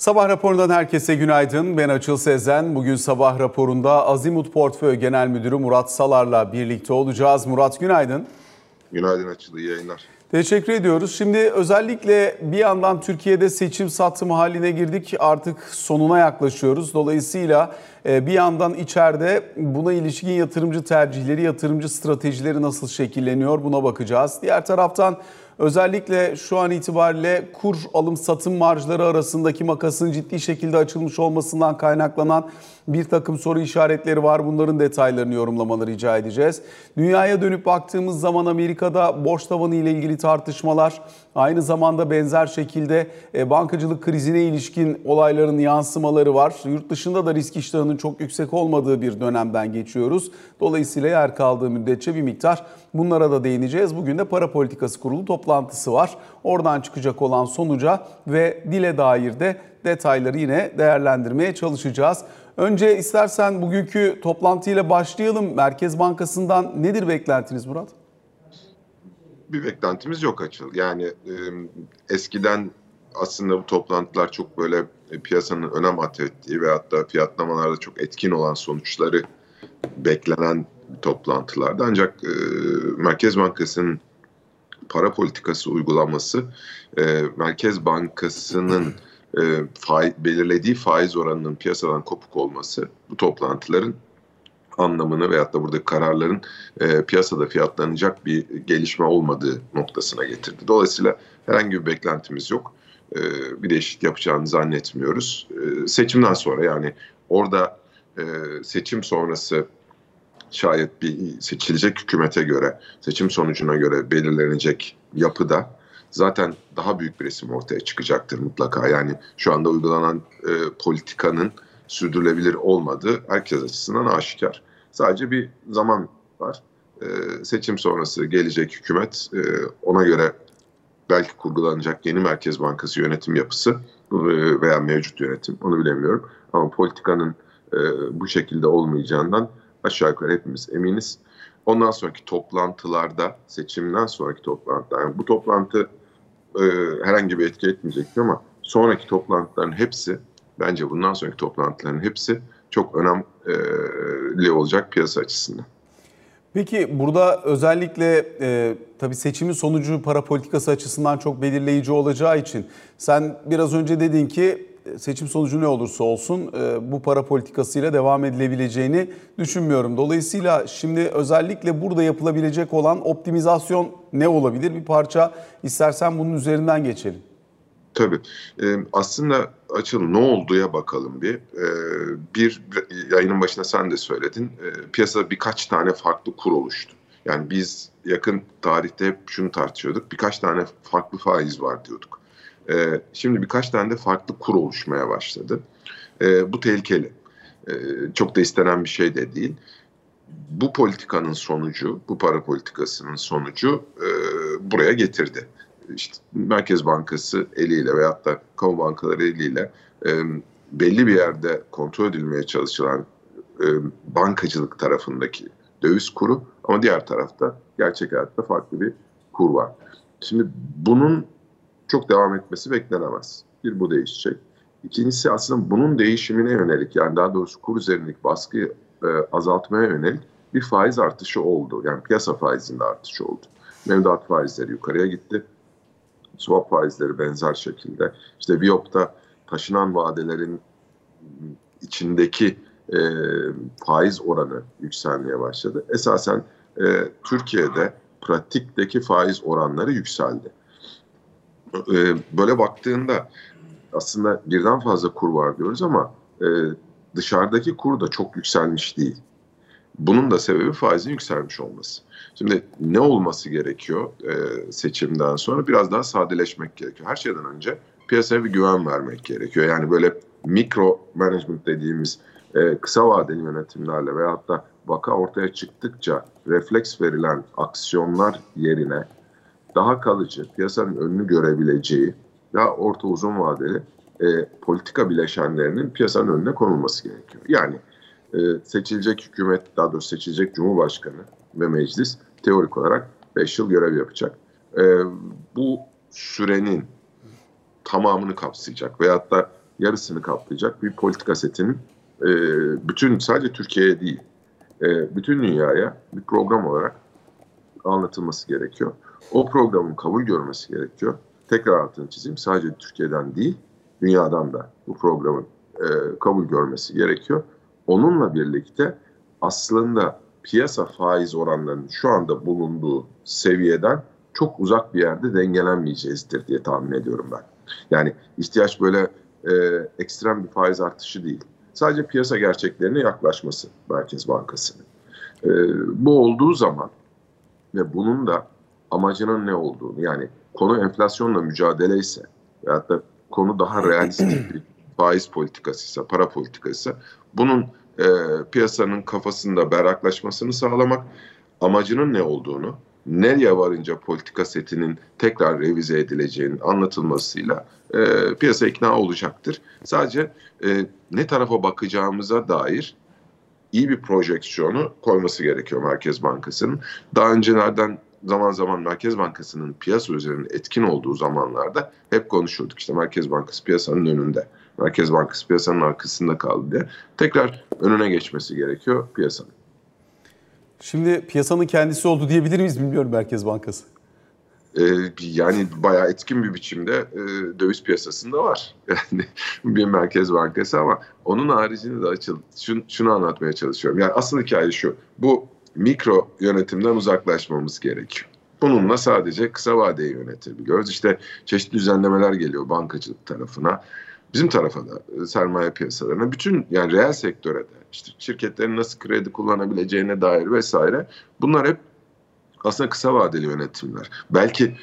Sabah raporundan herkese günaydın. Ben Açıl Sezen. Bugün sabah raporunda Azimut Portföy Genel Müdürü Murat Salar'la birlikte olacağız. Murat günaydın. Günaydın Açıl, iyi yayınlar. Teşekkür ediyoruz. Şimdi özellikle bir yandan Türkiye'de seçim satımı haline girdik. Artık sonuna yaklaşıyoruz. Dolayısıyla e, bir yandan içeride buna ilişkin yatırımcı tercihleri, yatırımcı stratejileri nasıl şekilleniyor buna bakacağız. Diğer taraftan Özellikle şu an itibariyle kur alım satım marjları arasındaki makasın ciddi şekilde açılmış olmasından kaynaklanan bir takım soru işaretleri var. Bunların detaylarını yorumlamaları rica edeceğiz. Dünyaya dönüp baktığımız zaman Amerika'da borç tavanı ile ilgili tartışmalar, aynı zamanda benzer şekilde e, bankacılık krizine ilişkin olayların yansımaları var. Yurt dışında da risk iştahının çok yüksek olmadığı bir dönemden geçiyoruz. Dolayısıyla yer kaldığı müddetçe bir miktar bunlara da değineceğiz. Bugün de para politikası kurulu toplantısı var. Oradan çıkacak olan sonuca ve dile dair de detayları yine değerlendirmeye çalışacağız. Önce istersen bugünkü toplantıyla başlayalım. Merkez Bankası'ndan nedir beklentiniz Murat? Bir beklentimiz yok açıl. Yani e, eskiden aslında bu toplantılar çok böyle e, piyasanın önem atfettiği ve hatta fiyatlamalarda çok etkin olan sonuçları beklenen toplantılarda ancak e, Merkez Bankası'nın para politikası uygulaması e, Merkez Bankası'nın e, faiz, belirlediği faiz oranının piyasadan kopuk olması bu toplantıların anlamını veyahut da burada kararların e, piyasada fiyatlanacak bir gelişme olmadığı noktasına getirdi. Dolayısıyla herhangi bir beklentimiz yok. E, bir değişiklik yapacağını zannetmiyoruz. E, seçimden sonra yani orada e, seçim sonrası şayet bir seçilecek hükümete göre, seçim sonucuna göre belirlenecek yapıda zaten daha büyük bir resim ortaya çıkacaktır mutlaka. Yani şu anda uygulanan e, politikanın sürdürülebilir olmadığı herkes açısından aşikar. Sadece bir zaman var. E, seçim sonrası gelecek hükümet e, ona göre belki kurgulanacak yeni Merkez Bankası yönetim yapısı e, veya mevcut yönetim onu bilemiyorum. Ama politikanın e, bu şekilde olmayacağından aşağı yukarı hepimiz eminiz. Ondan sonraki toplantılarda, seçimden sonraki toplantılar, yani bu toplantı e, herhangi bir etki etmeyecekti ama sonraki toplantıların hepsi, bence bundan sonraki toplantıların hepsi çok önemli olacak piyasa açısından. Peki burada özellikle e, tabii seçimin sonucu para politikası açısından çok belirleyici olacağı için sen biraz önce dedin ki seçim sonucu ne olursa olsun e, bu para politikasıyla devam edilebileceğini düşünmüyorum. Dolayısıyla şimdi özellikle burada yapılabilecek olan optimizasyon ne olabilir? Bir parça istersen bunun üzerinden geçelim. Tabii. Ee, aslında açıl ne olduya bakalım bir. Ee, bir yayının başında sen de söyledin. Piyasada birkaç tane farklı kur oluştu. Yani biz yakın tarihte hep şunu tartışıyorduk. Birkaç tane farklı faiz var diyorduk. E, şimdi birkaç tane de farklı kur oluşmaya başladı. E, bu tehlikeli. E, çok da istenen bir şey de değil. Bu politikanın sonucu, bu para politikasının sonucu e, buraya getirdi. İşte Merkez Bankası eliyle veyahut da kamu bankaları eliyle e, belli bir yerde kontrol edilmeye çalışılan e, bankacılık tarafındaki döviz kuru ama diğer tarafta gerçek hayatta farklı bir kur var. Şimdi bunun çok devam etmesi beklenemez. Bir bu değişecek. İkincisi aslında bunun değişimine yönelik yani daha doğrusu kur üzerindeki baskıyı e, azaltmaya yönelik bir faiz artışı oldu. Yani piyasa faizinde artışı oldu. Mevduat faizleri yukarıya gitti. Swap faizleri benzer şekilde. İşte Viyop'ta taşınan vadelerin içindeki e, faiz oranı yükselmeye başladı. Esasen e, Türkiye'de pratikteki faiz oranları yükseldi. E, böyle baktığında aslında birden fazla kur var diyoruz ama e, dışarıdaki kur da çok yükselmiş değil. Bunun da sebebi faizin yükselmiş olması. Şimdi ne olması gerekiyor e, seçimden sonra? Biraz daha sadeleşmek gerekiyor. Her şeyden önce piyasaya bir güven vermek gerekiyor. Yani böyle mikro management dediğimiz e, kısa vadeli yönetimlerle veyahut da vaka ortaya çıktıkça refleks verilen aksiyonlar yerine daha kalıcı, piyasanın önünü görebileceği daha orta uzun vadeli e, politika bileşenlerinin piyasanın önüne konulması gerekiyor. Yani e, seçilecek hükümet, daha doğrusu seçilecek cumhurbaşkanı ve meclis teorik olarak 5 yıl görev yapacak. E, bu sürenin tamamını kapsayacak veyahut da yarısını kaplayacak bir politika setinin e, bütün sadece Türkiye'ye değil, e, bütün dünyaya bir program olarak anlatılması gerekiyor. O programın kabul görmesi gerekiyor. Tekrar altını çizeyim. Sadece Türkiye'den değil, dünyadan da bu programın e, kabul görmesi gerekiyor. Onunla birlikte aslında piyasa faiz oranlarının şu anda bulunduğu seviyeden çok uzak bir yerde dengelenmeyeceğizdir diye tahmin ediyorum ben. Yani ihtiyaç böyle e, ekstrem bir faiz artışı değil. Sadece piyasa gerçeklerine yaklaşması Merkez Bankası'nın. E, bu olduğu zaman ve bunun da amacının ne olduğunu yani konu enflasyonla mücadele ise veyahut da konu daha realistik bir faiz politikası ise, para politikası ise bunun e, piyasanın kafasında berraklaşmasını sağlamak, amacının ne olduğunu, nereye varınca politika setinin tekrar revize edileceğinin anlatılmasıyla e, piyasa ikna olacaktır. Sadece e, ne tarafa bakacağımıza dair iyi bir projeksiyonu koyması gerekiyor Merkez Bankası'nın. Daha öncelerden zaman zaman Merkez Bankası'nın piyasa üzerinde etkin olduğu zamanlarda hep konuşurduk. İşte Merkez Bankası piyasanın önünde, Merkez Bankası piyasanın arkasında kaldı diye. Tekrar önüne geçmesi gerekiyor piyasanın. Şimdi piyasanın kendisi oldu diyebilir miyiz bilmiyorum Merkez Bankası. Ee, yani bayağı etkin bir biçimde e, döviz piyasasında var. Yani bir merkez bankası ama onun haricinde de açıl. Şunu, şunu anlatmaya çalışıyorum. Yani asıl hikaye şu. Bu mikro yönetimden uzaklaşmamız gerekiyor. Bununla sadece kısa vadeyi yönetebiliyoruz. İşte çeşitli düzenlemeler geliyor bankacılık tarafına. Bizim tarafa da e, sermaye piyasalarına, bütün yani reel sektöre de işte şirketlerin nasıl kredi kullanabileceğine dair vesaire bunlar hep aslında kısa vadeli yönetimler. Belki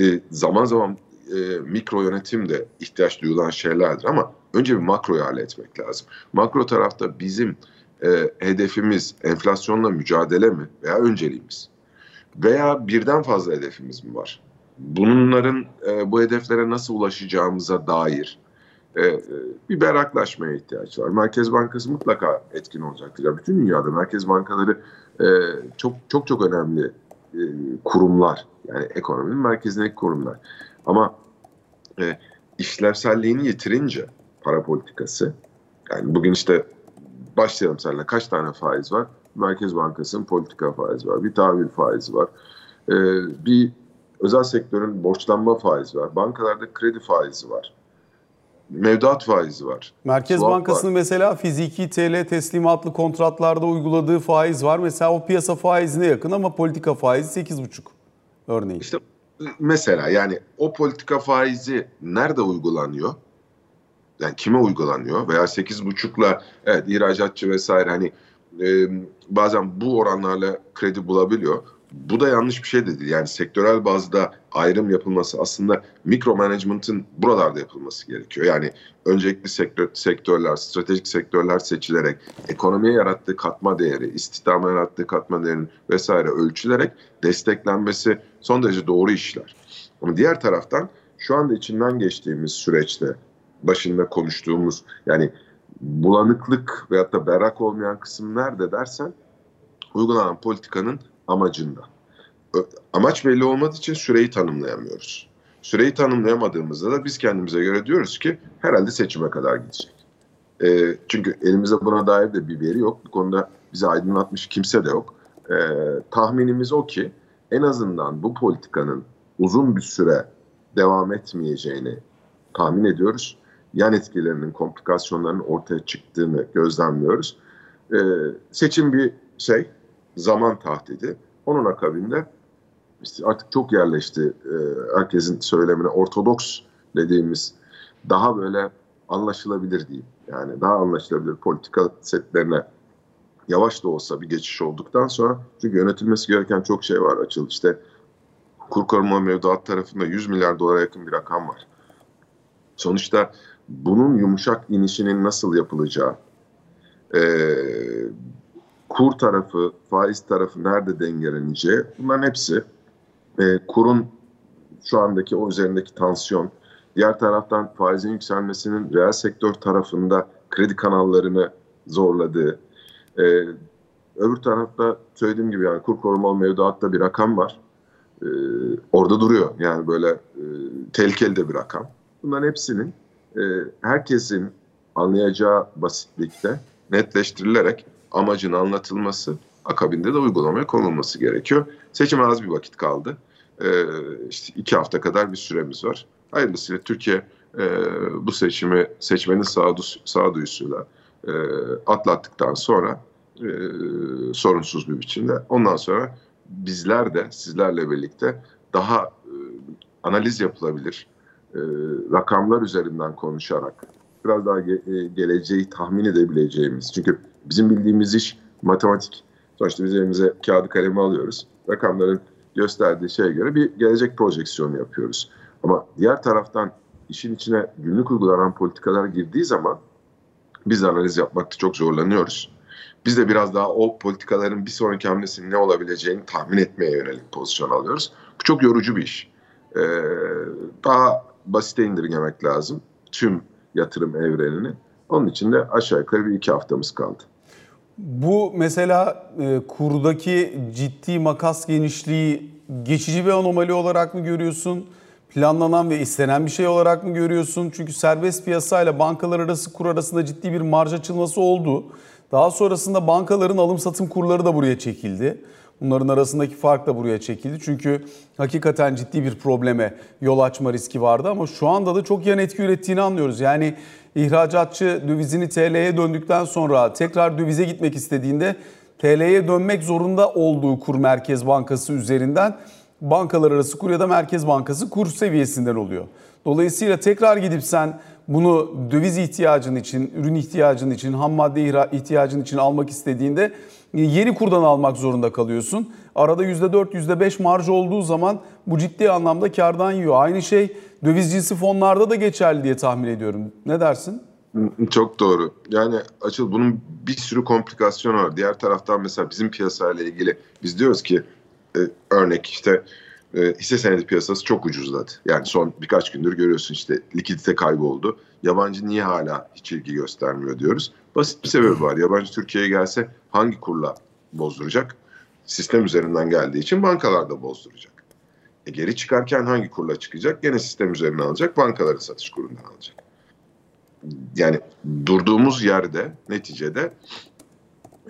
e, zaman zaman e, mikro yönetim de ihtiyaç duyulan şeylerdir ama önce bir makroyu halletmek lazım. Makro tarafta bizim e, hedefimiz enflasyonla mücadele mi veya önceliğimiz? Veya birden fazla hedefimiz mi var? Bunların e, bu hedeflere nasıl ulaşacağımıza dair e, bir berraklaşmaya ihtiyaç var. Merkez Bankası mutlaka etkin olacaktır. Ya bütün dünyada merkez bankaları e, çok çok çok önemli e, kurumlar. Yani ekonominin merkezindeki kurumlar. Ama e, işlevselliğini yitirince para politikası yani bugün işte başlayalım seninle kaç tane faiz var? Merkez Bankası'nın politika faizi var. Bir tahvil faizi var. E, bir özel sektörün borçlanma faizi var. Bankalarda kredi faizi var mevduat faizi var. Merkez Swap Bankası'nın var. mesela fiziki TL teslimatlı kontratlarda uyguladığı faiz var. Mesela o piyasa faizine yakın ama politika faizi 8,5 örneğin. İşte mesela yani o politika faizi nerede uygulanıyor? Yani kime uygulanıyor? Veya 8,5'la evet ihracatçı vesaire hani e, bazen bu oranlarla kredi bulabiliyor bu da yanlış bir şey de değil. Yani sektörel bazda ayrım yapılması aslında mikro management'ın buralarda yapılması gerekiyor. Yani öncelikli sektör, sektörler, stratejik sektörler seçilerek ekonomiye yarattığı katma değeri, istihdama yarattığı katma değerinin vesaire ölçülerek desteklenmesi son derece doğru işler. Ama diğer taraftan şu anda içinden geçtiğimiz süreçte başında konuştuğumuz yani bulanıklık veyahut da berrak olmayan kısım nerede dersen uygulanan politikanın amacında. Amaç belli olmadığı için süreyi tanımlayamıyoruz. Süreyi tanımlayamadığımızda da biz kendimize göre diyoruz ki herhalde seçime kadar gidecek. E, çünkü elimizde buna dair de bir veri yok. Bu konuda bizi aydınlatmış kimse de yok. E, tahminimiz o ki en azından bu politikanın uzun bir süre devam etmeyeceğini tahmin ediyoruz. Yan etkilerinin, komplikasyonlarının ortaya çıktığını gözlemliyoruz. E, seçim bir şey, zaman tahdidi. Onun akabinde işte artık çok yerleşti e, herkesin söylemine ortodoks dediğimiz daha böyle anlaşılabilir diyeyim. Yani daha anlaşılabilir politika setlerine yavaş da olsa bir geçiş olduktan sonra çünkü yönetilmesi gereken çok şey var açıl işte kur koruma mevduat tarafında 100 milyar dolara yakın bir rakam var. Sonuçta bunun yumuşak inişinin nasıl yapılacağı, e, kur tarafı, faiz tarafı nerede dengeleneceği bunların hepsi e, kurun şu andaki o üzerindeki tansiyon, diğer taraftan faizin yükselmesinin reel sektör tarafında kredi kanallarını zorladığı, e, öbür tarafta söylediğim gibi yani kur korumalı mevduatta bir rakam var. E, orada duruyor yani böyle e, tehlikeli de bir rakam. Bunların hepsinin e, herkesin anlayacağı basitlikte netleştirilerek amacın anlatılması akabinde de uygulamaya konulması gerekiyor. Seçime az bir vakit kaldı. E, iki hafta kadar bir süremiz var. Hayırlısıyla Türkiye e, bu seçimi seçmenin sağdu, sağduyusuyla e, atlattıktan sonra e, sorunsuz bir biçimde ondan sonra bizler de sizlerle birlikte daha analiz yapılabilir, e, rakamlar üzerinden konuşarak biraz daha e, geleceği tahmin edebileceğimiz. Çünkü bizim bildiğimiz iş matematik. Sonuçta biz elimize kağıdı kalemi alıyoruz. Rakamların gösterdiği şeye göre bir gelecek projeksiyonu yapıyoruz. Ama diğer taraftan işin içine günlük uygulanan politikalar girdiği zaman biz analiz yapmakta çok zorlanıyoruz. Biz de biraz daha o politikaların bir sonraki hamlesinin ne olabileceğini tahmin etmeye yönelik pozisyon alıyoruz. Bu çok yorucu bir iş. Ee, daha basite indirgemek lazım tüm yatırım evrenini. Onun için de aşağı yukarı bir iki haftamız kaldı. Bu mesela e, kurdaki ciddi makas genişliği geçici bir anomali olarak mı görüyorsun? Planlanan ve istenen bir şey olarak mı görüyorsun? Çünkü serbest piyasayla bankalar arası kur arasında ciddi bir marj açılması oldu. Daha sonrasında bankaların alım satım kurları da buraya çekildi. Bunların arasındaki fark da buraya çekildi. Çünkü hakikaten ciddi bir probleme yol açma riski vardı ama şu anda da çok yan etki ürettiğini anlıyoruz. Yani ihracatçı dövizini TL'ye döndükten sonra tekrar dövize gitmek istediğinde TL'ye dönmek zorunda olduğu kur Merkez Bankası üzerinden bankalar arası kur ya da Merkez Bankası kur seviyesinden oluyor. Dolayısıyla tekrar gidip sen bunu döviz ihtiyacın için, ürün ihtiyacın için, ham madde ihtiyacın için almak istediğinde yeni kurdan almak zorunda kalıyorsun. Arada %4, %5 marj olduğu zaman bu ciddi anlamda kardan yiyor. Aynı şey döviz cinsi fonlarda da geçerli diye tahmin ediyorum. Ne dersin? Çok doğru. Yani açıl bunun bir sürü komplikasyonu var. Diğer taraftan mesela bizim piyasayla ilgili biz diyoruz ki e, örnek işte e, hisse senedi piyasası çok ucuzladı. Yani son birkaç gündür görüyorsun işte likidite kayboldu. Yabancı niye hala hiç ilgi göstermiyor diyoruz. Basit bir sebebi var. Yabancı Türkiye'ye gelse hangi kurla bozduracak? Sistem üzerinden geldiği için bankalarda bozduracak. E geri çıkarken hangi kurla çıkacak? Gene sistem üzerinden alacak, bankaların satış kurundan alacak. Yani durduğumuz yerde neticede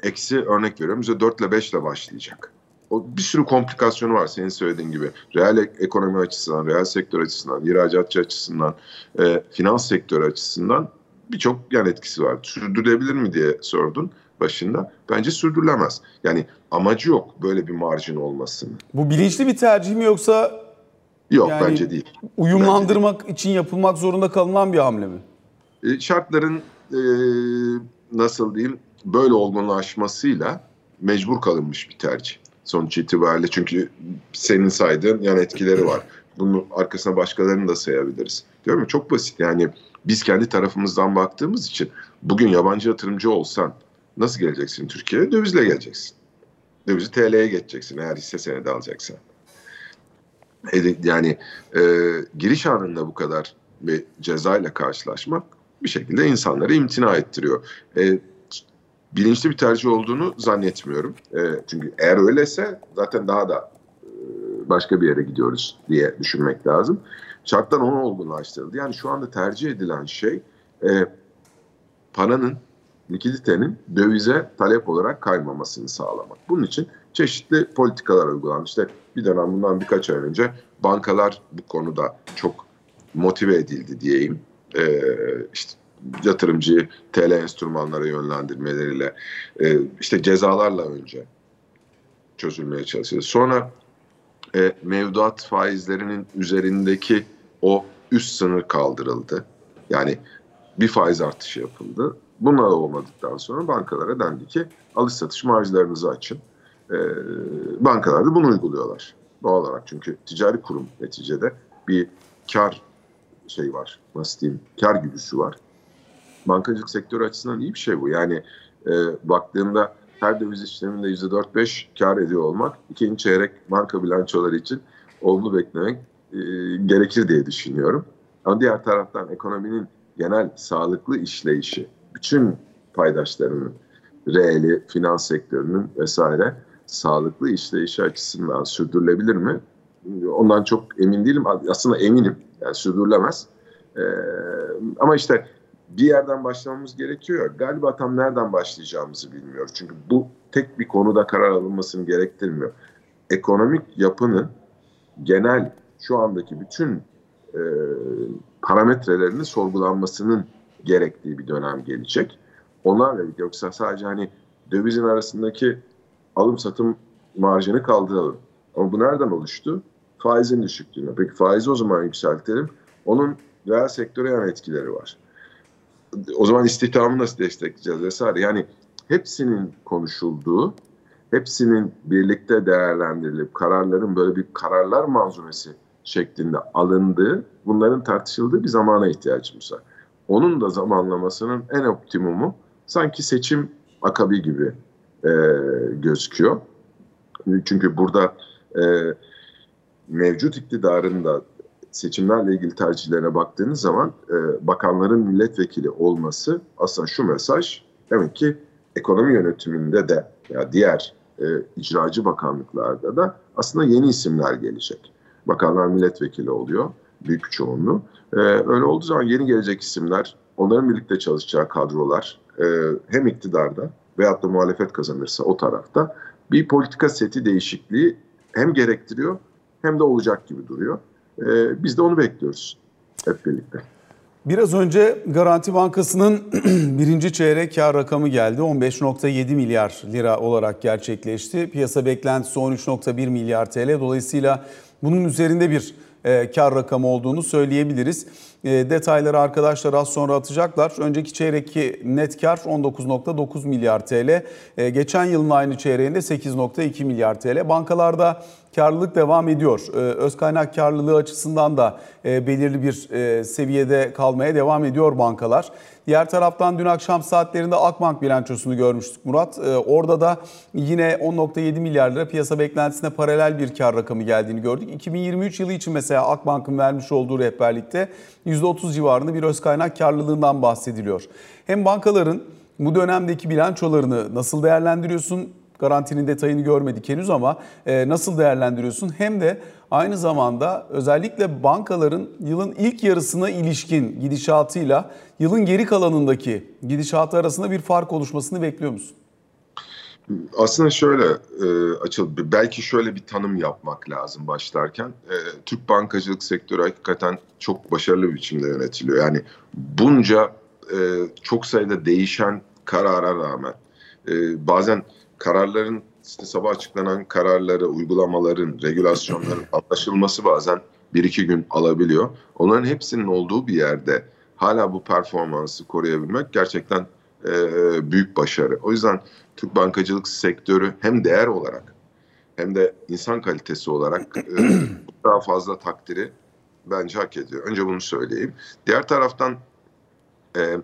eksi örnek veriyorum bize 4 ile 5 ile başlayacak o bir sürü komplikasyonu var senin söylediğin gibi. Reel ekonomi açısından, reel sektör açısından, ihracatçı açısından, e, finans sektörü açısından birçok yan etkisi var. Sürdürülebilir mi diye sordun başında. Bence sürdürülemez. Yani amacı yok böyle bir marjin olmasının. Bu bilinçli bir tercih mi yoksa Yok yani bence değil. Uyumlandırmak bence değil. için yapılmak zorunda kalınan bir hamle mi? E, şartların e, nasıl diyeyim böyle olgunlaşmasıyla mecbur kalınmış bir tercih sonuç itibariyle. Çünkü senin saydığın yan etkileri var. Bunun arkasına başkalarını da sayabiliriz. Diyorum ya çok basit yani biz kendi tarafımızdan baktığımız için bugün yabancı yatırımcı olsan nasıl geleceksin Türkiye'ye? Dövizle geleceksin. Dövizi TL'ye geçeceksin eğer hisse senedi alacaksan. Yani e, giriş anında bu kadar bir cezayla karşılaşmak bir şekilde insanları imtina ettiriyor. E, bilinçli bir tercih olduğunu zannetmiyorum. E, çünkü eğer öylese zaten daha da e, başka bir yere gidiyoruz diye düşünmek lazım. Şartlar onu olgunlaştırıldı. Yani şu anda tercih edilen şey e, paranın, likiditenin dövize talep olarak kaymamasını sağlamak. Bunun için çeşitli politikalar uygulandı. İşte bir dönem bundan birkaç ay önce bankalar bu konuda çok motive edildi diyeyim. Ee, işte yatırımcıyı TL enstrümanlara yönlendirmeleriyle e, işte cezalarla önce çözülmeye çalışıyor. Sonra e, mevduat faizlerinin üzerindeki o üst sınır kaldırıldı. Yani bir faiz artışı yapıldı. Bunlar olmadıktan sonra bankalara dendi ki alış satış marjlarınızı açın. E, bankalar da bunu uyguluyorlar. Doğal olarak çünkü ticari kurum neticede bir kar şey var. Nasıl diyeyim? Kar güdüsü var bankacılık sektörü açısından iyi bir şey bu. Yani e, baktığımda her döviz işleminde %4-5 kar ediyor olmak ikinci çeyrek banka bilançoları için olumlu beklemek e, gerekir diye düşünüyorum. Ama diğer taraftan ekonominin genel sağlıklı işleyişi, bütün paydaşlarının, reeli, finans sektörünün vesaire sağlıklı işleyişi açısından sürdürülebilir mi? Ondan çok emin değilim. Aslında eminim. Yani sürdürülemez. E, ama işte bir yerden başlamamız gerekiyor. Galiba tam nereden başlayacağımızı bilmiyoruz. Çünkü bu tek bir konuda karar alınmasını gerektirmiyor. Ekonomik yapının genel şu andaki bütün e, parametrelerinin sorgulanmasının gerektiği bir dönem gelecek. Onlarla yoksa sadece hani dövizin arasındaki alım satım marjını kaldıralım. Ama bu nereden oluştu? Faizin düşüklüğüne. Peki faizi o zaman yükseltelim. Onun reel sektöre yan etkileri var. O zaman istihdamı nasıl destekleyeceğiz vesaire. Yani hepsinin konuşulduğu, hepsinin birlikte değerlendirilip kararların böyle bir kararlar manzumesi şeklinde alındığı, bunların tartışıldığı bir zamana ihtiyacımız var. Onun da zamanlamasının en optimumu sanki seçim akabi gibi e, gözüküyor. Çünkü burada e, mevcut iktidarın da seçimlerle ilgili tercihlerine baktığınız zaman e, bakanların milletvekili olması aslında şu mesaj demek ki ekonomi yönetiminde de ya diğer e, icracı bakanlıklarda da aslında yeni isimler gelecek. Bakanlar milletvekili oluyor büyük çoğunluğu. E, öyle olduğu zaman yeni gelecek isimler, onların birlikte çalışacağı kadrolar e, hem iktidarda veyahut da muhalefet kazanırsa o tarafta bir politika seti değişikliği hem gerektiriyor hem de olacak gibi duruyor. Ee, biz de onu bekliyoruz hep birlikte. Biraz önce Garanti Bankası'nın birinci çeyrek kar rakamı geldi. 15.7 milyar lira olarak gerçekleşti. Piyasa beklentisi 13.1 milyar TL. Dolayısıyla bunun üzerinde bir e, kar rakamı olduğunu söyleyebiliriz. E, detayları arkadaşlar az sonra atacaklar. Önceki çeyrekki net kar 19.9 milyar TL. E, geçen yılın aynı çeyreğinde 8.2 milyar TL. Bankalarda karlılık devam ediyor. Öz kaynak karlılığı açısından da belirli bir seviyede kalmaya devam ediyor bankalar. Diğer taraftan dün akşam saatlerinde Akbank bilançosunu görmüştük Murat. Orada da yine 10.7 milyar lira piyasa beklentisine paralel bir kar rakamı geldiğini gördük. 2023 yılı için mesela Akbank'ın vermiş olduğu rehberlikte %30 civarında bir öz kaynak karlılığından bahsediliyor. Hem bankaların bu dönemdeki bilançolarını nasıl değerlendiriyorsun? Garantinin detayını görmedik henüz ama e, nasıl değerlendiriyorsun? Hem de aynı zamanda özellikle bankaların yılın ilk yarısına ilişkin gidişatıyla yılın geri kalanındaki gidişatı arasında bir fark oluşmasını bekliyor musun? Aslında şöyle e, açıl belki şöyle bir tanım yapmak lazım başlarken. E, Türk bankacılık sektörü hakikaten çok başarılı bir biçimde yönetiliyor. Yani bunca e, çok sayıda değişen karara rağmen e, bazen kararların işte sabah açıklanan kararları, uygulamaların, regülasyonların anlaşılması bazen bir iki gün alabiliyor. Onların hepsinin olduğu bir yerde hala bu performansı koruyabilmek gerçekten e, büyük başarı. O yüzden Türk bankacılık sektörü hem değer olarak hem de insan kalitesi olarak e, daha fazla takdiri bence hak ediyor. Önce bunu söyleyeyim. Diğer taraftan e,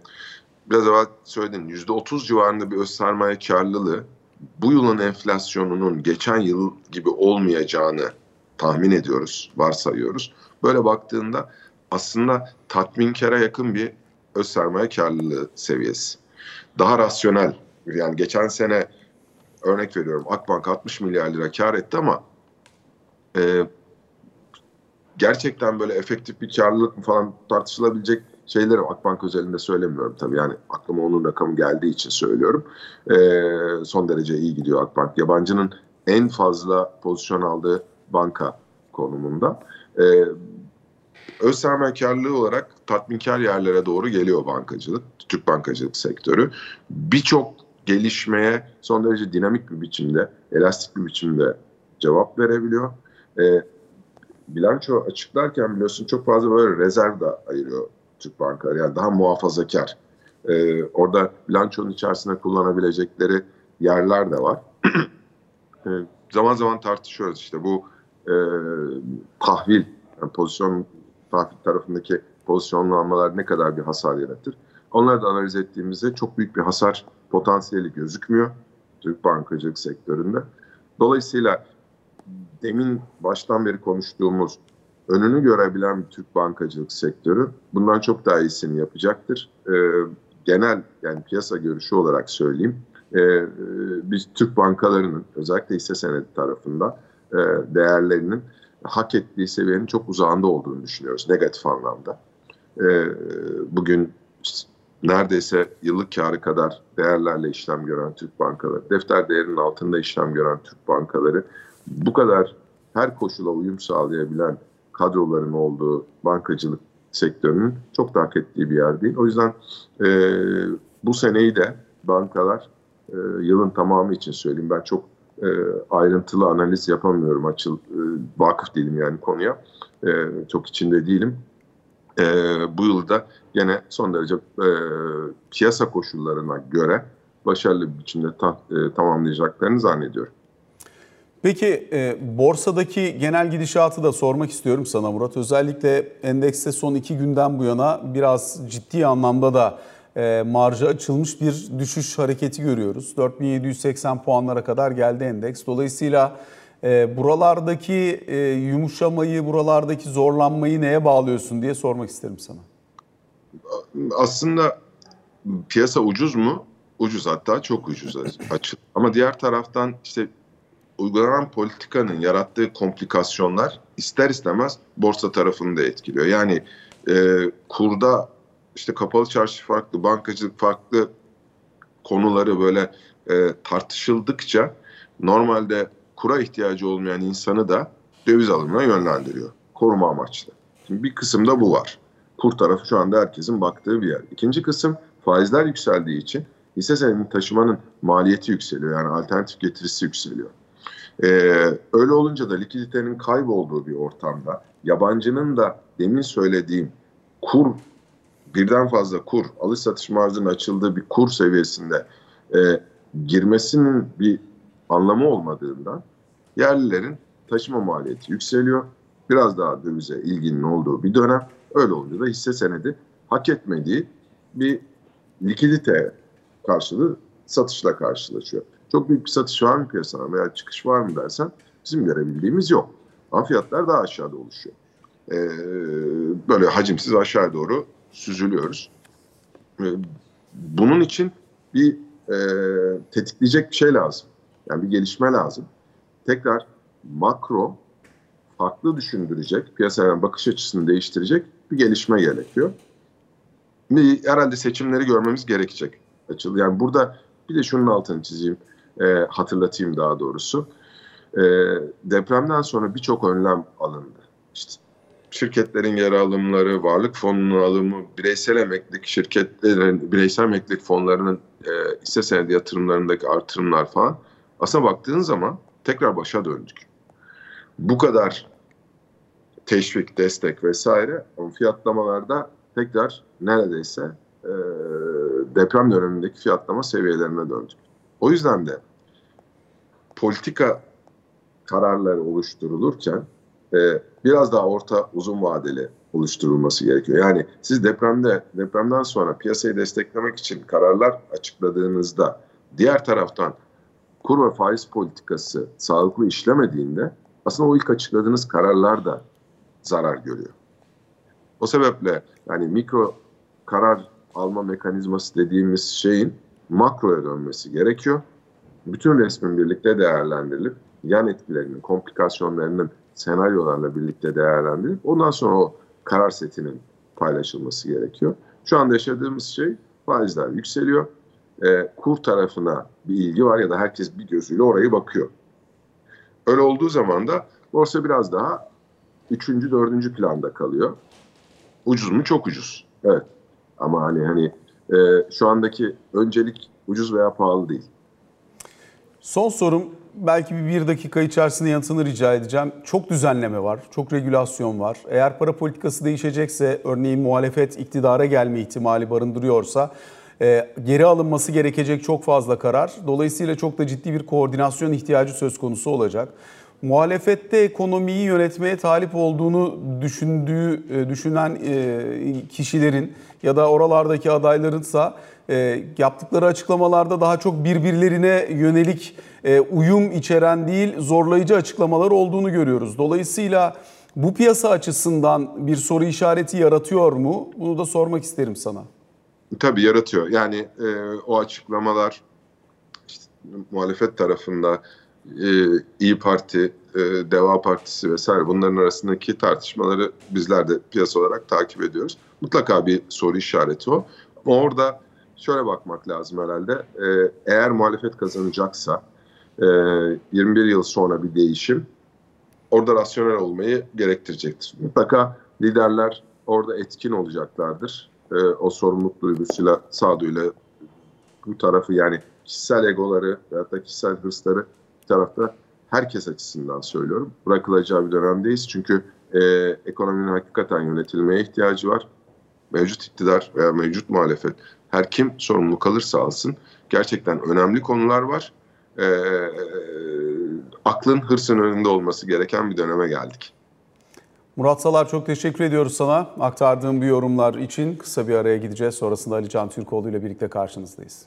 biraz evvel söyledin %30 civarında bir öz sermaye karlılığı bu yılın enflasyonunun geçen yıl gibi olmayacağını tahmin ediyoruz, varsayıyoruz. Böyle baktığında aslında tatminkara yakın bir öz sermaye karlılığı seviyesi. Daha rasyonel. Yani geçen sene örnek veriyorum Akbank 60 milyar lira kar etti ama e, gerçekten böyle efektif bir karlılık mı falan tartışılabilecek şeyleri Akbank özelinde söylemiyorum tabii. Yani aklıma onun rakamı geldiği için söylüyorum. E, son derece iyi gidiyor Akbank. Yabancının en fazla pozisyon aldığı banka konumunda. E, öz sermayekarlığı olarak tatminkar yerlere doğru geliyor bankacılık, Türk bankacılık sektörü. Birçok gelişmeye son derece dinamik bir biçimde, elastik bir biçimde cevap verebiliyor. E, bilanço açıklarken biliyorsun çok fazla böyle rezerv da ayırıyor Türk bankaları. Yani daha muhafazakar. E, orada bilançonun içerisinde kullanabilecekleri yerler de var. e, zaman zaman tartışıyoruz işte bu e, tahvil, yani pozisyon tahvil tarafındaki pozisyonlanmalar ne kadar bir hasar yaratır. Onları da analiz ettiğimizde çok büyük bir hasar potansiyeli gözükmüyor Türk bankacılık sektöründe. Dolayısıyla demin baştan beri konuştuğumuz önünü görebilen bir Türk bankacılık sektörü bundan çok daha iyisini yapacaktır. E, genel yani piyasa görüşü olarak söyleyeyim. E, biz Türk bankalarının özellikle hisse senedi tarafında e, değerlerinin hak ettiği seviyenin çok uzağında olduğunu düşünüyoruz negatif anlamda. e, bugün neredeyse yıllık karı kadar değerlerle işlem gören Türk bankaları, defter değerinin altında işlem gören Türk bankaları bu kadar her koşula uyum sağlayabilen kadroların olduğu bankacılık sektörünün çok da hak ettiği bir yer değil. O yüzden e, bu seneyi de bankalar e, yılın tamamı için söyleyeyim. Ben çok e, ayrıntılı analiz yapamıyorum. Açıl, e, vakıf değilim yani konuya. E, çok içinde değilim. E, bu yılda yine son derece e, piyasa koşullarına göre başarılı bir biçimde ta, e, tamamlayacaklarını zannediyorum. Peki e, borsadaki genel gidişatı da sormak istiyorum sana Murat. Özellikle endekste son iki günden bu yana biraz ciddi anlamda da e, marjı açılmış bir düşüş hareketi görüyoruz. 4780 puanlara kadar geldi endeks. Dolayısıyla e, buralardaki e, yumuşamayı, buralardaki zorlanmayı neye bağlıyorsun diye sormak isterim sana. Aslında piyasa ucuz mu? Ucuz hatta çok ucuz açıl. Ama diğer taraftan işte uygulanan politikanın yarattığı komplikasyonlar ister istemez borsa tarafını da etkiliyor. Yani e, kurda işte kapalı çarşı farklı, bankacılık farklı konuları böyle e, tartışıldıkça normalde kura ihtiyacı olmayan insanı da döviz alımına yönlendiriyor. Koruma amaçlı. Şimdi bir kısımda bu var. Kur tarafı şu anda herkesin baktığı bir yer. İkinci kısım faizler yükseldiği için hisse senedini taşımanın maliyeti yükseliyor. Yani alternatif getirisi yükseliyor. Ee, öyle olunca da likiditenin kaybolduğu bir ortamda yabancının da demin söylediğim kur birden fazla kur alış satış marjının açıldığı bir kur seviyesinde e, girmesinin bir anlamı olmadığından yerlilerin taşıma maliyeti yükseliyor. Biraz daha dövize ilginin olduğu bir dönem. Öyle olunca da hisse senedi hak etmediği bir likidite karşılığı satışla karşılaşıyor. Çok büyük bir satış var mı piyasada veya çıkış var mı dersen bizim görebildiğimiz yok. Ama fiyatlar daha aşağıda oluşuyor. Ee, böyle hacimsiz aşağı doğru süzülüyoruz. Ee, bunun için bir e, tetikleyecek bir şey lazım. Yani bir gelişme lazım. Tekrar makro farklı düşündürecek, piyasaya bakış açısını değiştirecek bir gelişme gerekiyor. Herhalde seçimleri görmemiz gerekecek. Yani burada bir de şunun altını çizeyim, e, hatırlatayım daha doğrusu. E, depremden sonra birçok önlem alındı. İşte şirketlerin yer alımları, varlık fonunun alımı, bireysel emeklilik şirketlerin, bireysel emeklilik fonlarının e, hisse senedi yatırımlarındaki artırımlar falan. Aslına baktığın zaman tekrar başa döndük. Bu kadar teşvik, destek vesaire ama fiyatlamalarda tekrar neredeyse e, deprem dönemindeki fiyatlama seviyelerine döndük. O yüzden de politika kararları oluşturulurken e, biraz daha orta uzun vadeli oluşturulması gerekiyor. Yani siz depremde depremden sonra piyasayı desteklemek için kararlar açıkladığınızda diğer taraftan kur ve faiz politikası sağlıklı işlemediğinde aslında o ilk açıkladığınız kararlar da zarar görüyor. O sebeple yani mikro karar alma mekanizması dediğimiz şeyin makroya dönmesi gerekiyor. Bütün resmin birlikte değerlendirilip yan etkilerinin, komplikasyonlarının senaryolarla birlikte değerlendirilip ondan sonra o karar setinin paylaşılması gerekiyor. Şu anda yaşadığımız şey faizler yükseliyor. E, kur tarafına bir ilgi var ya da herkes bir gözüyle orayı bakıyor. Öyle olduğu zaman da borsa biraz daha üçüncü, dördüncü planda kalıyor. Ucuz mu? Çok ucuz. Evet. Ama hani hani e, şu andaki öncelik ucuz veya pahalı değil. Son sorum belki bir, bir dakika içerisinde yanıtını rica edeceğim. Çok düzenleme var, çok regülasyon var. Eğer para politikası değişecekse, örneğin muhalefet iktidara gelme ihtimali barındırıyorsa geri alınması gerekecek çok fazla karar. Dolayısıyla çok da ciddi bir koordinasyon ihtiyacı söz konusu olacak. Muhalefette ekonomiyi yönetmeye talip olduğunu düşündüğü, e, düşünen e, kişilerin ya da oralardaki adaylarınsa yaptıkları açıklamalarda daha çok birbirlerine yönelik uyum içeren değil zorlayıcı açıklamalar olduğunu görüyoruz. Dolayısıyla bu piyasa açısından bir soru işareti yaratıyor mu? Bunu da sormak isterim sana. Tabii yaratıyor. Yani e, o açıklamalar işte, muhalefet tarafında e, İyi Parti, e, Deva Partisi vesaire bunların arasındaki tartışmaları bizler de piyasa olarak takip ediyoruz. mutlaka bir soru işareti o. Ama orada şöyle bakmak lazım herhalde. Ee, eğer muhalefet kazanacaksa e, 21 yıl sonra bir değişim orada rasyonel olmayı gerektirecektir. Mutlaka liderler orada etkin olacaklardır. Ee, o sorumluluk duygusuyla, sağduyuyla bu tarafı yani kişisel egoları veya da kişisel hırsları bir tarafta herkes açısından söylüyorum. Bırakılacağı bir dönemdeyiz. Çünkü e, ekonominin hakikaten yönetilmeye ihtiyacı var. Mevcut iktidar veya mevcut muhalefet her kim sorumluluk alırsa alsın gerçekten önemli konular var. E, aklın hırsın önünde olması gereken bir döneme geldik. Murat Salar çok teşekkür ediyoruz sana. Aktardığın bu yorumlar için kısa bir araya gideceğiz. Sonrasında Ali Can Türkoğlu ile birlikte karşınızdayız.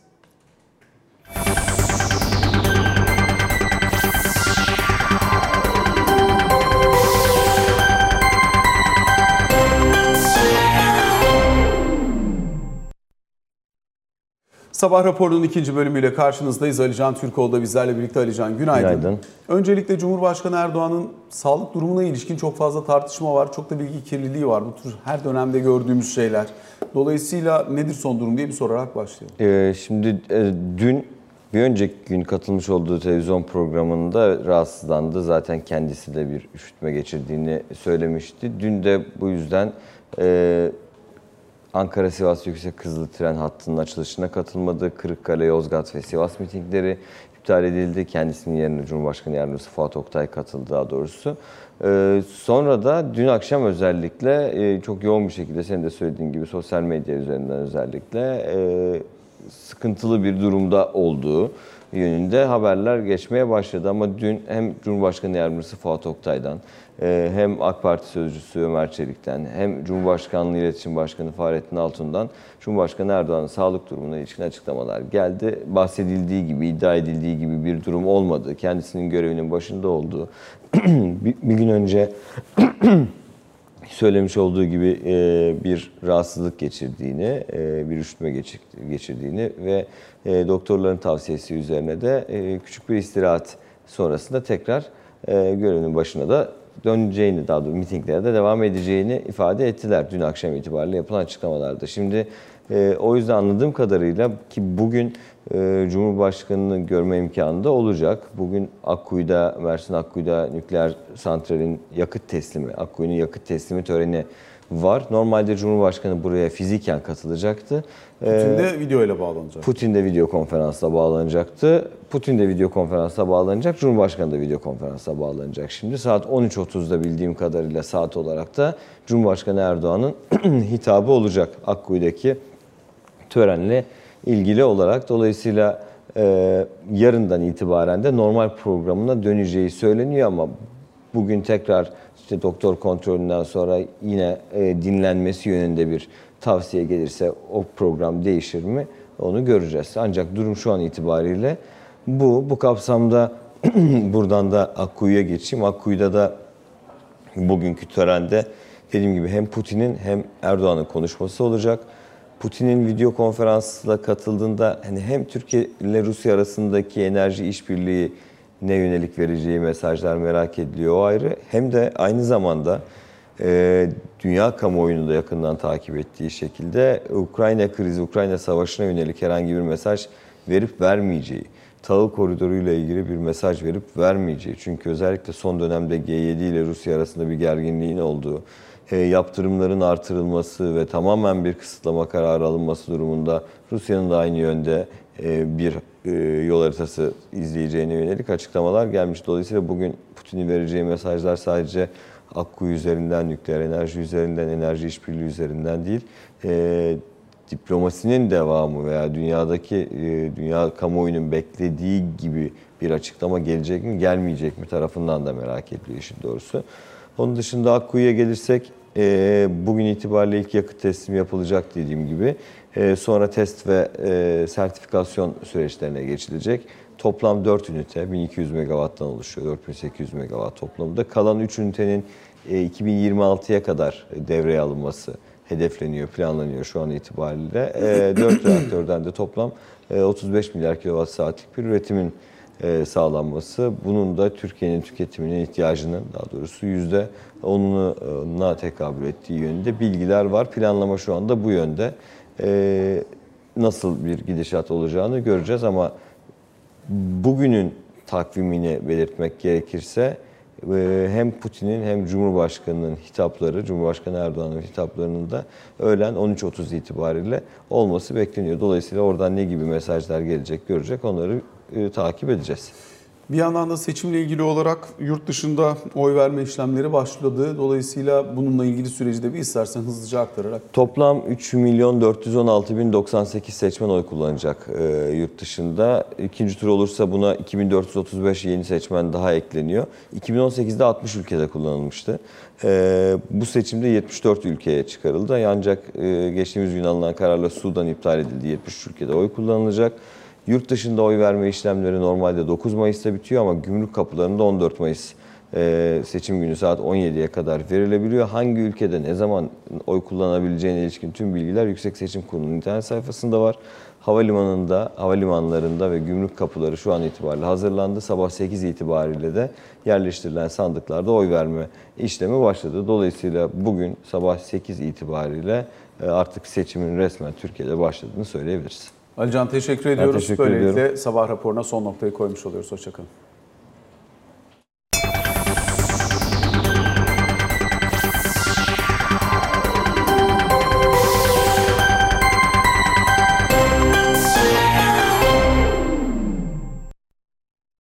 Sabah raporunun ikinci bölümüyle karşınızdayız. Alican Türkoğlu da bizlerle birlikte. Alican günaydın. Günaydın. Öncelikle Cumhurbaşkanı Erdoğan'ın sağlık durumuna ilişkin çok fazla tartışma var. Çok da bilgi kirliliği var. Bu tür her dönemde gördüğümüz şeyler. Dolayısıyla nedir son durum diye bir sorarak başlayalım. Ee, şimdi e, dün bir önceki gün katılmış olduğu televizyon programında rahatsızlandı. Zaten kendisi de bir üşütme geçirdiğini söylemişti. Dün de bu yüzden e, Ankara-Sivas Yüksek Hızlı Tren Hattı'nın açılışına katılmadı. Kırıkkale, Yozgat ve Sivas mitingleri iptal edildi. Kendisinin yerine Cumhurbaşkanı Yardımcısı Fuat Oktay katıldı daha doğrusu. Ee, sonra da dün akşam özellikle e, çok yoğun bir şekilde senin de söylediğin gibi sosyal medya üzerinden özellikle e, sıkıntılı bir durumda olduğu yönünde haberler geçmeye başladı. Ama dün hem Cumhurbaşkanı Yardımcısı Fuat Oktay'dan e, hem AK Parti Sözcüsü Ömer Çelik'ten hem Cumhurbaşkanlığı İletişim Başkanı Fahrettin Altun'dan Cumhurbaşkanı Erdoğan'ın sağlık durumuna ilişkin açıklamalar geldi. Bahsedildiği gibi, iddia edildiği gibi bir durum olmadı. Kendisinin görevinin başında olduğu bir, bir gün önce söylemiş olduğu gibi e, bir rahatsızlık geçirdiğini, e, bir üşütme geçirdiğini ve e, doktorların tavsiyesi üzerine de küçük bir istirahat sonrasında tekrar görevinin başına da döneceğini, daha doğrusu mitinglere de devam edeceğini ifade ettiler dün akşam itibariyle yapılan açıklamalarda. Şimdi o yüzden anladığım kadarıyla ki bugün Cumhurbaşkanı'nı görme imkanı da olacak. Bugün Akkuyu'da, Mersin Akkuyu'da nükleer santralin yakıt teslimi, Akkuyu'nun yakıt teslimi töreni var. Normalde Cumhurbaşkanı buraya fiziken katılacaktı. Putin de video ile bağlanacak. Putin de video konferansla bağlanacaktı. Putin de video konferansla bağlanacak. Cumhurbaşkanı da video konferansla bağlanacak. Şimdi saat 13.30'da bildiğim kadarıyla saat olarak da Cumhurbaşkanı Erdoğan'ın hitabı olacak Akkuyu'daki törenle ilgili olarak. Dolayısıyla e, yarından itibaren de normal programına döneceği söyleniyor ama bugün tekrar işte doktor kontrolünden sonra yine e, dinlenmesi yönünde bir tavsiye gelirse o program değişir mi onu göreceğiz. Ancak durum şu an itibariyle bu. Bu kapsamda buradan da Akkuyu'ya geçeyim. Akkuyu'da da bugünkü törende dediğim gibi hem Putin'in hem Erdoğan'ın konuşması olacak. Putin'in video konferansla katıldığında hani hem Türkiye ile Rusya arasındaki enerji işbirliği ne yönelik vereceği mesajlar merak ediliyor o ayrı. Hem de aynı zamanda e, dünya kamuoyunu da yakından takip ettiği şekilde Ukrayna krizi, Ukrayna savaşına yönelik herhangi bir mesaj verip vermeyeceği, tahıl koridoru ile ilgili bir mesaj verip vermeyeceği. Çünkü özellikle son dönemde G7 ile Rusya arasında bir gerginliğin olduğu, yaptırımların artırılması ve tamamen bir kısıtlama kararı alınması durumunda Rusya'nın da aynı yönde e, bir e, yol haritası izleyeceğine yönelik açıklamalar gelmiş. Dolayısıyla bugün Putin'in vereceği mesajlar sadece Akkuyu üzerinden, nükleer enerji üzerinden, enerji işbirliği üzerinden değil, diplomasinin devamı veya dünyadaki dünya kamuoyunun beklediği gibi bir açıklama gelecek mi, gelmeyecek mi tarafından da merak ediliyor işin doğrusu. Onun dışında Akkuyu'ya gelirsek e, bugün itibariyle ilk yakıt teslimi yapılacak dediğim gibi. E, sonra test ve e, sertifikasyon süreçlerine geçilecek. Toplam 4 ünite 1200 megawatttan oluşuyor. 4800 megawatt toplamında. Kalan 3 ünitenin e, 2026'ya kadar devreye alınması hedefleniyor, planlanıyor şu an itibariyle. E, 4 reaktörden de toplam e, 35 milyar kilowatt saatlik bir üretimin sağlanması. Bunun da Türkiye'nin tüketiminin ihtiyacının daha doğrusu yüzde onuna tekabül ettiği yönünde bilgiler var. Planlama şu anda bu yönde. E, nasıl bir gidişat olacağını göreceğiz ama bugünün takvimini belirtmek gerekirse e, hem Putin'in hem Cumhurbaşkanı'nın hitapları, Cumhurbaşkanı Erdoğan'ın hitaplarının da öğlen 13.30 itibariyle olması bekleniyor. Dolayısıyla oradan ne gibi mesajlar gelecek görecek onları e, takip edeceğiz. Bir yandan da seçimle ilgili olarak yurt dışında oy verme işlemleri başladı. Dolayısıyla bununla ilgili süreci de bir istersen hızlıca aktararak. Toplam 3 milyon 416 bin 98 seçmen oy kullanacak e, yurt dışında. İkinci tur olursa buna 2435 yeni seçmen daha ekleniyor. 2018'de 60 ülkede kullanılmıştı. E, bu seçimde 74 ülkeye çıkarıldı. Ancak e, geçtiğimiz gün alınan kararla Sudan iptal edildi. 73 ülkede oy kullanılacak. Yurt dışında oy verme işlemleri normalde 9 Mayıs'ta bitiyor ama gümrük kapılarında 14 Mayıs e, seçim günü saat 17'ye kadar verilebiliyor. Hangi ülkede ne zaman oy kullanabileceğine ilişkin tüm bilgiler Yüksek Seçim Kurulu'nun internet sayfasında var. Havalimanında, havalimanlarında ve gümrük kapıları şu an itibariyle hazırlandı. Sabah 8 itibariyle de yerleştirilen sandıklarda oy verme işlemi başladı. Dolayısıyla bugün sabah 8 itibariyle e, artık seçimin resmen Türkiye'de başladığını söyleyebiliriz. Alican teşekkür ediyoruz. teşekkür Böylelikle ediyorum. sabah raporuna son noktayı koymuş oluyoruz. Hoşçakalın.